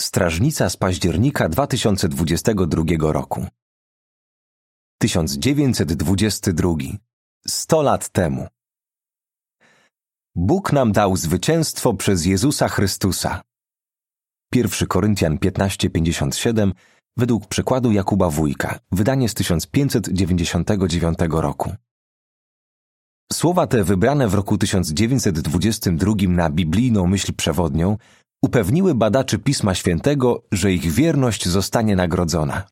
Strażnica z października 2022 roku. 1922. Sto lat temu. Bóg nam dał zwycięstwo przez Jezusa Chrystusa. 1 Koryntian 15:57 według przekładu Jakuba Wójka, wydanie z 1599 roku. Słowa te wybrane w roku 1922 na biblijną myśl przewodnią upewniły badaczy Pisma Świętego, że ich wierność zostanie nagrodzona.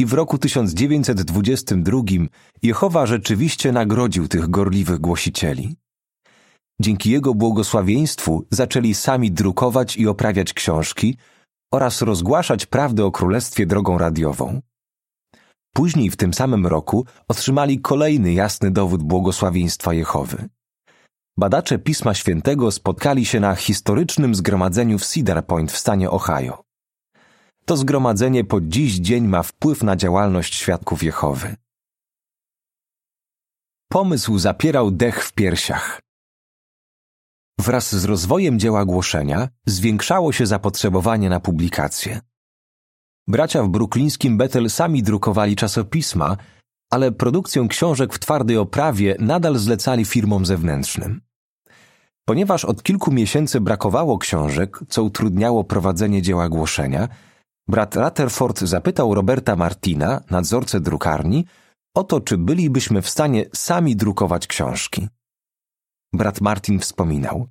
I w roku 1922 Jehowa rzeczywiście nagrodził tych gorliwych głosicieli. Dzięki jego błogosławieństwu zaczęli sami drukować i oprawiać książki oraz rozgłaszać prawdę o królestwie drogą radiową. Później w tym samym roku otrzymali kolejny jasny dowód błogosławieństwa Jehowy. Badacze Pisma Świętego spotkali się na historycznym zgromadzeniu w Cedar Point w stanie Ohio. To zgromadzenie po dziś dzień ma wpływ na działalność świadków Jehowy. Pomysł zapierał dech w piersiach. Wraz z rozwojem dzieła głoszenia zwiększało się zapotrzebowanie na publikacje. Bracia w bruklińskim Bethel sami drukowali czasopisma, ale produkcję książek w twardej oprawie nadal zlecali firmom zewnętrznym. Ponieważ od kilku miesięcy brakowało książek, co utrudniało prowadzenie dzieła głoszenia, brat Rutherford zapytał Roberta Martina, nadzorcę drukarni, o to, czy bylibyśmy w stanie sami drukować książki. Brat Martin wspominał.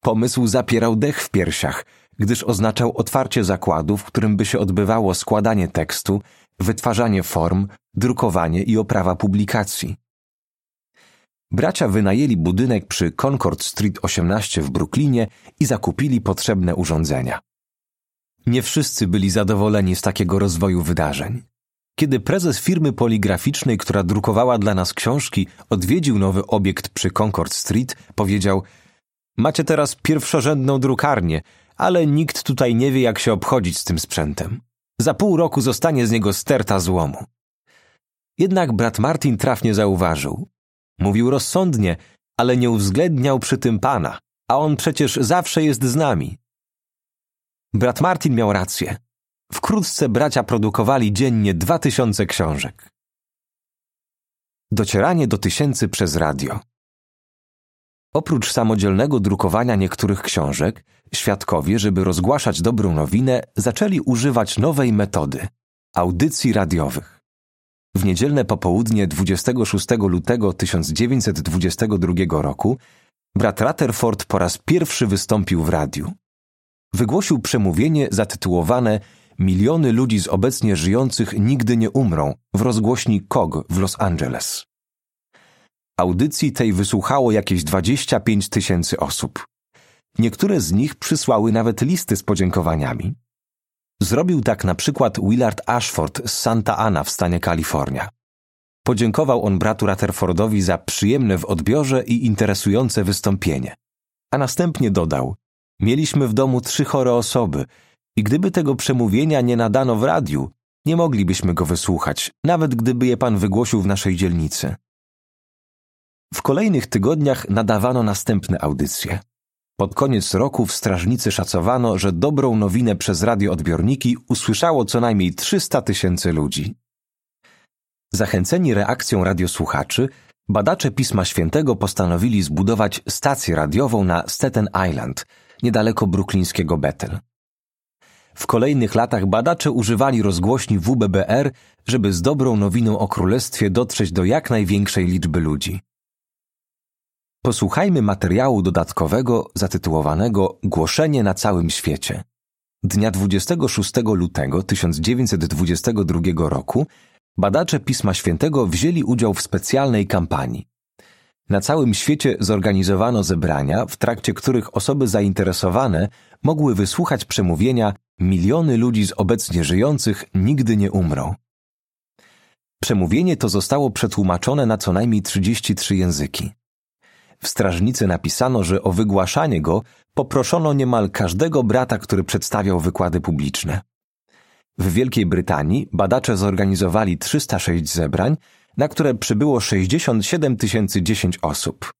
Pomysł zapierał dech w piersiach, gdyż oznaczał otwarcie zakładu, w którym by się odbywało składanie tekstu, wytwarzanie form, drukowanie i oprawa publikacji. Bracia wynajęli budynek przy Concord Street 18 w Brooklynie i zakupili potrzebne urządzenia. Nie wszyscy byli zadowoleni z takiego rozwoju wydarzeń. Kiedy prezes firmy poligraficznej, która drukowała dla nas książki, odwiedził nowy obiekt przy Concord Street, powiedział: Macie teraz pierwszorzędną drukarnię, ale nikt tutaj nie wie, jak się obchodzić z tym sprzętem. Za pół roku zostanie z niego sterta złomu. Jednak brat Martin trafnie zauważył. Mówił rozsądnie, ale nie uwzględniał przy tym pana, a on przecież zawsze jest z nami. Brat Martin miał rację. Wkrótce bracia produkowali dziennie dwa tysiące książek. Docieranie do tysięcy przez radio. Oprócz samodzielnego drukowania niektórych książek, świadkowie, żeby rozgłaszać dobrą nowinę, zaczęli używać nowej metody audycji radiowych. W niedzielne popołudnie 26 lutego 1922 roku brat Rutherford po raz pierwszy wystąpił w radiu. Wygłosił przemówienie zatytułowane Miliony ludzi z obecnie żyjących nigdy nie umrą w rozgłośni KOG w Los Angeles. Audycji tej wysłuchało jakieś 25 tysięcy osób. Niektóre z nich przysłały nawet listy z podziękowaniami. Zrobił tak na przykład Willard Ashford z Santa Ana w stanie Kalifornia. Podziękował on bratu Rutherfordowi za przyjemne w odbiorze i interesujące wystąpienie. A następnie dodał: Mieliśmy w domu trzy chore osoby i gdyby tego przemówienia nie nadano w radiu, nie moglibyśmy go wysłuchać, nawet gdyby je pan wygłosił w naszej dzielnicy. W kolejnych tygodniach nadawano następne audycje. Pod koniec roku w strażnicy szacowano, że dobrą nowinę przez radioodbiorniki usłyszało co najmniej 300 tysięcy ludzi. Zachęceni reakcją radiosłuchaczy, badacze Pisma Świętego postanowili zbudować stację radiową na Staten Island, niedaleko bruklińskiego Bethel. W kolejnych latach badacze używali rozgłośni WBBR, żeby z dobrą nowiną o królestwie dotrzeć do jak największej liczby ludzi. Posłuchajmy materiału dodatkowego zatytułowanego Głoszenie na całym świecie. Dnia 26 lutego 1922 roku badacze Pisma Świętego wzięli udział w specjalnej kampanii. Na całym świecie zorganizowano zebrania, w trakcie których osoby zainteresowane mogły wysłuchać przemówienia Miliony ludzi z obecnie żyjących nigdy nie umrą. Przemówienie to zostało przetłumaczone na co najmniej 33 języki. W strażnicy napisano, że o wygłaszanie go poproszono niemal każdego brata, który przedstawiał wykłady publiczne. W Wielkiej Brytanii badacze zorganizowali 306 zebrań, na które przybyło 67 010 osób.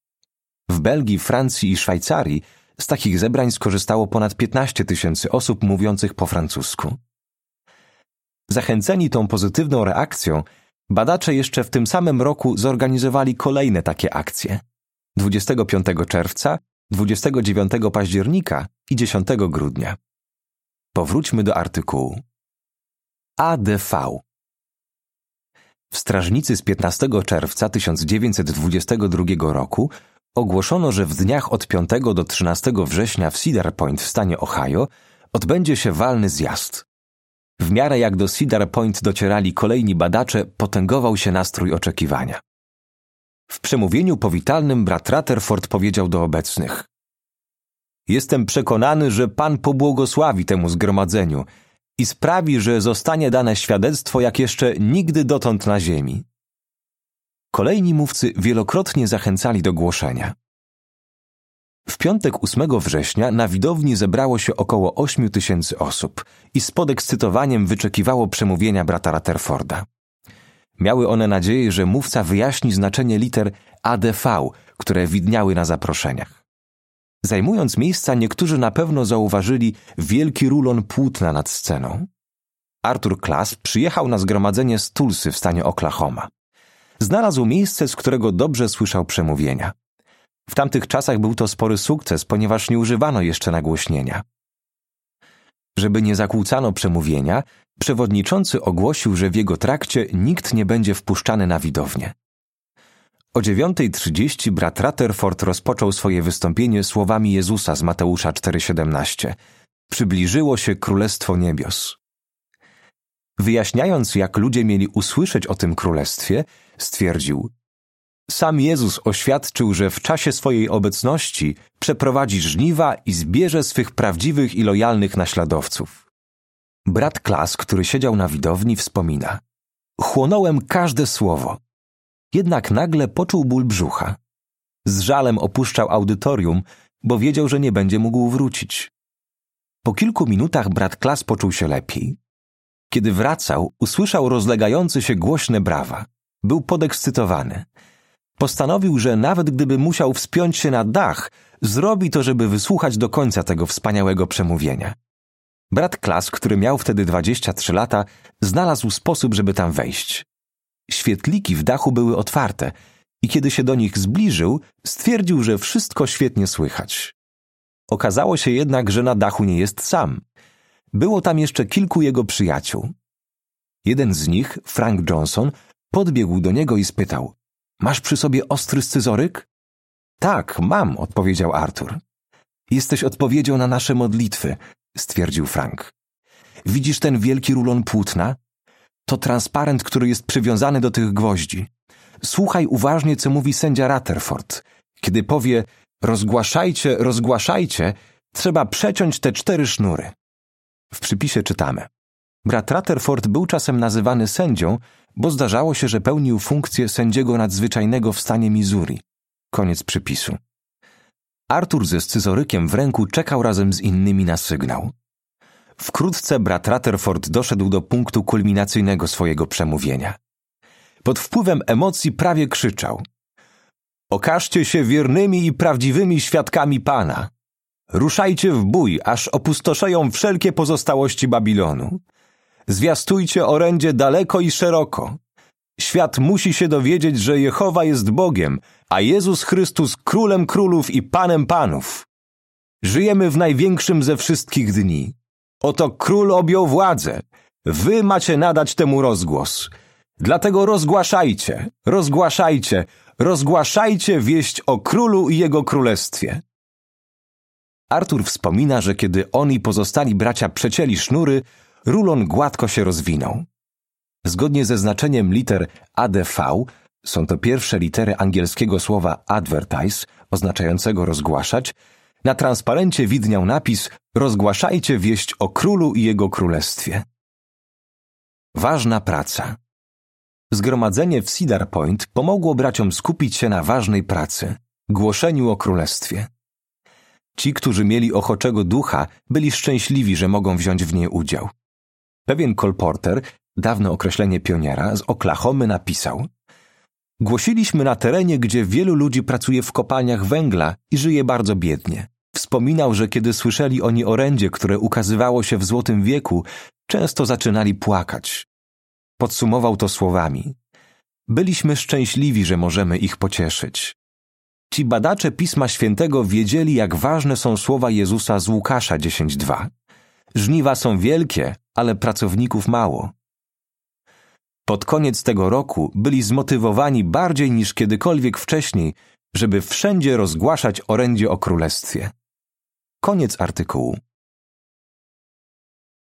W Belgii, Francji i Szwajcarii Z takich zebrań skorzystało ponad 15 tysięcy osób mówiących po francusku. Zachęceni tą pozytywną reakcją, badacze jeszcze w tym samym roku zorganizowali kolejne takie akcje. 25 czerwca, 29 października i 10 grudnia. Powróćmy do artykułu. ADV w strażnicy z 15 czerwca 1922 roku ogłoszono, że w dniach od 5 do 13 września w Cedar Point w stanie Ohio odbędzie się walny zjazd. W miarę jak do Cedar Point docierali kolejni badacze, potęgował się nastrój oczekiwania. W przemówieniu powitalnym brat Rutherford powiedział do obecnych: Jestem przekonany, że Pan pobłogosławi temu zgromadzeniu i sprawi, że zostanie dane świadectwo jak jeszcze nigdy dotąd na ziemi. Kolejni mówcy wielokrotnie zachęcali do głoszenia. W piątek 8 września na widowni zebrało się około 8 tysięcy osób i z podekscytowaniem wyczekiwało przemówienia brata Rutherforda. Miały one nadzieję, że mówca wyjaśni znaczenie liter ADV, które widniały na zaproszeniach. Zajmując miejsca, niektórzy na pewno zauważyli wielki rulon płótna nad sceną. Arthur Klass przyjechał na zgromadzenie z Tulsy w stanie Oklahoma. Znalazł miejsce, z którego dobrze słyszał przemówienia. W tamtych czasach był to spory sukces, ponieważ nie używano jeszcze nagłośnienia. Żeby nie zakłócano przemówienia, przewodniczący ogłosił, że w jego trakcie nikt nie będzie wpuszczany na widownię. O 9.30 brat Rutherford rozpoczął swoje wystąpienie słowami Jezusa z Mateusza 4,17. Przybliżyło się Królestwo Niebios. Wyjaśniając, jak ludzie mieli usłyszeć o tym królestwie, stwierdził: Sam Jezus oświadczył, że w czasie swojej obecności przeprowadzi żniwa i zbierze swych prawdziwych i lojalnych naśladowców. Brat Klas, który siedział na widowni, wspomina: Chłonąłem każde słowo. Jednak nagle poczuł ból brzucha. Z żalem opuszczał audytorium, bo wiedział, że nie będzie mógł wrócić. Po kilku minutach brat Klas poczuł się lepiej. Kiedy wracał, usłyszał rozlegający się głośne brawa. Był podekscytowany. Postanowił, że nawet gdyby musiał wspiąć się na dach, zrobi to, żeby wysłuchać do końca tego wspaniałego przemówienia. Brat Klas, który miał wtedy 23 lata, znalazł sposób, żeby tam wejść. Świetliki w dachu były otwarte i kiedy się do nich zbliżył, stwierdził, że wszystko świetnie słychać. Okazało się jednak, że na dachu nie jest sam. Było tam jeszcze kilku jego przyjaciół. Jeden z nich, Frank Johnson, podbiegł do niego i spytał: Masz przy sobie ostry scyzoryk? Tak, mam, odpowiedział Arthur. Jesteś odpowiedzią na nasze modlitwy, stwierdził Frank. Widzisz ten wielki rulon płótna? To transparent, który jest przywiązany do tych gwoździ. Słuchaj uważnie, co mówi sędzia Rutherford. Kiedy powie rozgłaszajcie, rozgłaszajcie, trzeba przeciąć te cztery sznury. W przypisie czytamy. Brat Rutherford był czasem nazywany sędzią, bo zdarzało się, że pełnił funkcję sędziego nadzwyczajnego w stanie Missouri. Koniec przypisu. Artur ze scyzorykiem w ręku czekał razem z innymi na sygnał. Wkrótce brat Rutherford doszedł do punktu kulminacyjnego swojego przemówienia. Pod wpływem emocji prawie krzyczał. Okażcie się wiernymi i prawdziwymi świadkami Pana. Ruszajcie w bój, aż opustoszeją wszelkie pozostałości Babilonu. Zwiastujcie orędzie daleko i szeroko. Świat musi się dowiedzieć, że Jehowa jest Bogiem, a Jezus Chrystus królem królów i panem panów. Żyjemy w największym ze wszystkich dni. Oto król objął władzę. Wy macie nadać temu rozgłos. Dlatego rozgłaszajcie, rozgłaszajcie, rozgłaszajcie wieść o królu i jego królestwie. Artur wspomina, że kiedy on i pozostali bracia przecięli sznury, rulon gładko się rozwinął. Zgodnie ze znaczeniem liter ADV, są to pierwsze litery angielskiego słowa advertise, oznaczającego rozgłaszać, na transparencie widniał napis Rozgłaszajcie wieść o królu i jego królestwie. Ważna praca. Zgromadzenie w Cedar Point pomogło braciom skupić się na ważnej pracy głoszeniu o królestwie. Ci, którzy mieli ochoczego ducha, byli szczęśliwi, że mogą wziąć w niej udział. Pewien kolporter, dawne określenie pioniera, z Oklahomy napisał Głosiliśmy na terenie, gdzie wielu ludzi pracuje w kopalniach węgla i żyje bardzo biednie. Wspominał, że kiedy słyszeli oni orędzie, które ukazywało się w Złotym Wieku, często zaczynali płakać. Podsumował to słowami: Byliśmy szczęśliwi, że możemy ich pocieszyć. Ci badacze Pisma Świętego wiedzieli, jak ważne są słowa Jezusa z Łukasza 10:2. Żniwa są wielkie, ale pracowników mało. Pod koniec tego roku byli zmotywowani bardziej niż kiedykolwiek wcześniej, żeby wszędzie rozgłaszać orędzie o królestwie. Koniec artykułu.